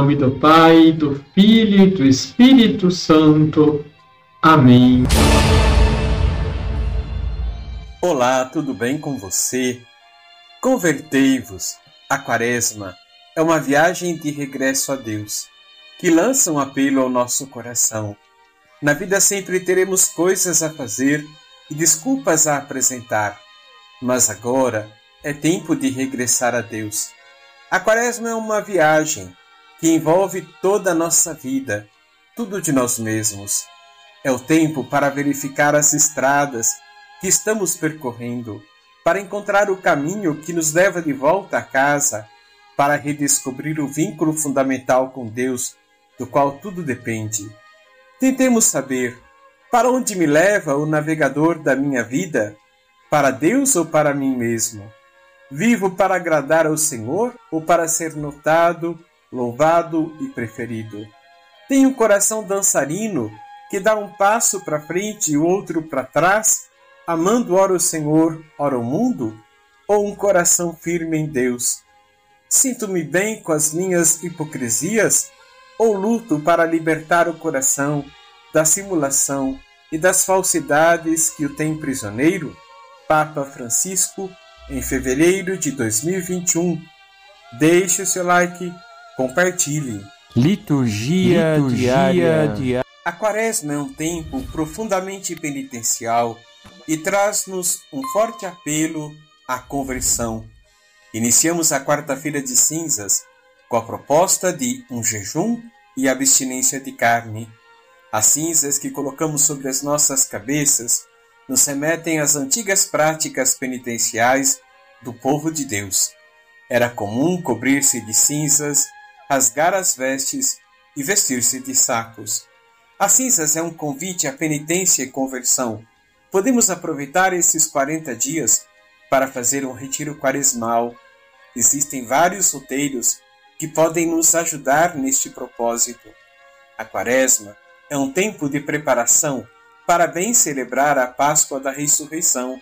nome do Pai, do Filho e do Espírito Santo. Amém. Olá, tudo bem com você? Convertei-vos. A Quaresma é uma viagem de regresso a Deus, que lança um apelo ao nosso coração. Na vida sempre teremos coisas a fazer e desculpas a apresentar, mas agora é tempo de regressar a Deus. A Quaresma é uma viagem que envolve toda a nossa vida, tudo de nós mesmos. É o tempo para verificar as estradas que estamos percorrendo, para encontrar o caminho que nos leva de volta a casa, para redescobrir o vínculo fundamental com Deus, do qual tudo depende. Tentemos saber para onde me leva o navegador da minha vida, para Deus ou para mim mesmo? Vivo para agradar ao Senhor ou para ser notado, louvado e preferido? Tenho um coração dançarino que dá um passo para frente e outro para trás, amando ora o Senhor, ora o mundo? Ou um coração firme em Deus? Sinto-me bem com as minhas hipocrisias? Ou luto para libertar o coração da simulação e das falsidades que o tem prisioneiro? Papa Francisco em fevereiro de 2021. Deixe o seu like, compartilhe. Liturgia, Liturgia diária. diária. A quaresma é um tempo profundamente penitencial e traz-nos um forte apelo à conversão. Iniciamos a quarta-feira de cinzas com a proposta de um jejum e abstinência de carne. As cinzas que colocamos sobre as nossas cabeças nos remetem às antigas práticas penitenciais do povo de Deus. Era comum cobrir-se de cinzas, rasgar as vestes e vestir-se de sacos. As cinzas é um convite à penitência e conversão. Podemos aproveitar esses 40 dias para fazer um retiro quaresmal. Existem vários roteiros que podem nos ajudar neste propósito. A quaresma é um tempo de preparação para bem celebrar a Páscoa da Ressurreição,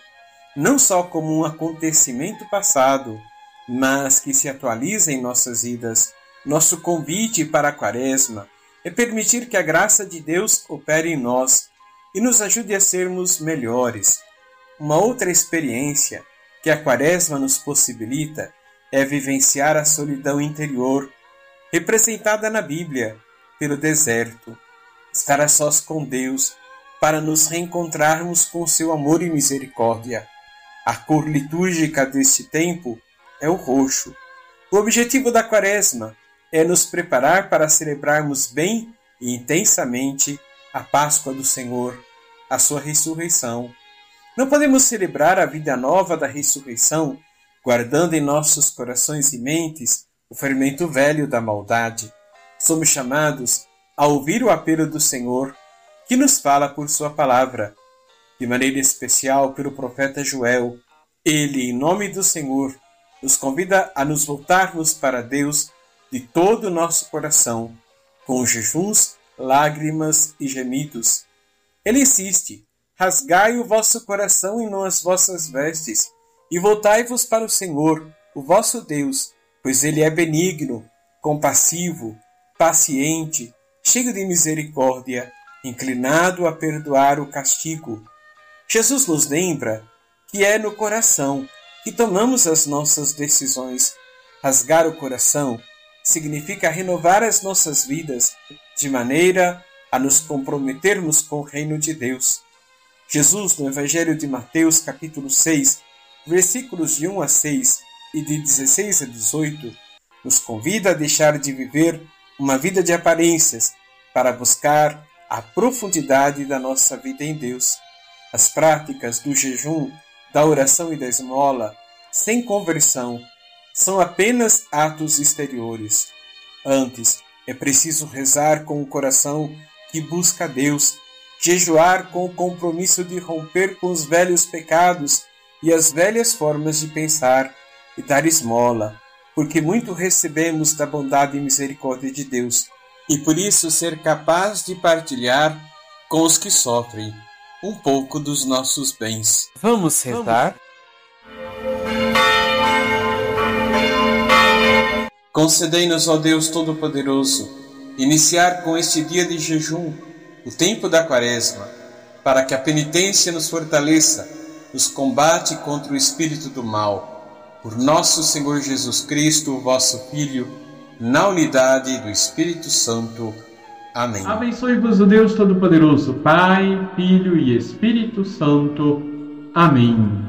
não só como um acontecimento passado, mas que se atualiza em nossas vidas. Nosso convite para a Quaresma é permitir que a graça de Deus opere em nós e nos ajude a sermos melhores. Uma outra experiência que a Quaresma nos possibilita é vivenciar a solidão interior, representada na Bíblia pelo deserto, estar a sós com Deus para nos reencontrarmos com seu amor e misericórdia. A cor litúrgica deste tempo é o roxo. O objetivo da Quaresma é nos preparar para celebrarmos bem e intensamente a Páscoa do Senhor, a sua ressurreição. Não podemos celebrar a vida nova da ressurreição guardando em nossos corações e mentes o fermento velho da maldade. Somos chamados a ouvir o apelo do Senhor que nos fala por sua palavra, de maneira especial pelo profeta Joel. Ele, em nome do Senhor, nos convida a nos voltarmos para Deus de todo o nosso coração, com jejuns, lágrimas e gemidos. Ele insiste: rasgai o vosso coração e não as vossas vestes, e voltai-vos para o Senhor, o vosso Deus, pois ele é benigno, compassivo, paciente, cheio de misericórdia inclinado a perdoar o castigo. Jesus nos lembra que é no coração que tomamos as nossas decisões. Rasgar o coração significa renovar as nossas vidas de maneira a nos comprometermos com o reino de Deus. Jesus, no Evangelho de Mateus, capítulo 6, versículos de 1 a 6 e de 16 a 18, nos convida a deixar de viver uma vida de aparências para buscar a profundidade da nossa vida em Deus. As práticas do jejum, da oração e da esmola, sem conversão, são apenas atos exteriores. Antes, é preciso rezar com o coração que busca Deus, jejuar com o compromisso de romper com os velhos pecados e as velhas formas de pensar e dar esmola, porque muito recebemos da bondade e misericórdia de Deus e por isso ser capaz de partilhar com os que sofrem um pouco dos nossos bens. Vamos rezar? Concedei-nos, ó Deus Todo-Poderoso, iniciar com este dia de jejum o tempo da Quaresma, para que a penitência nos fortaleça nos combate contra o espírito do mal. Por nosso Senhor Jesus Cristo, vosso Filho, na unidade do Espírito Santo. Amém. Abençoe-vos o Deus Todo-Poderoso, Pai, Filho e Espírito Santo. Amém.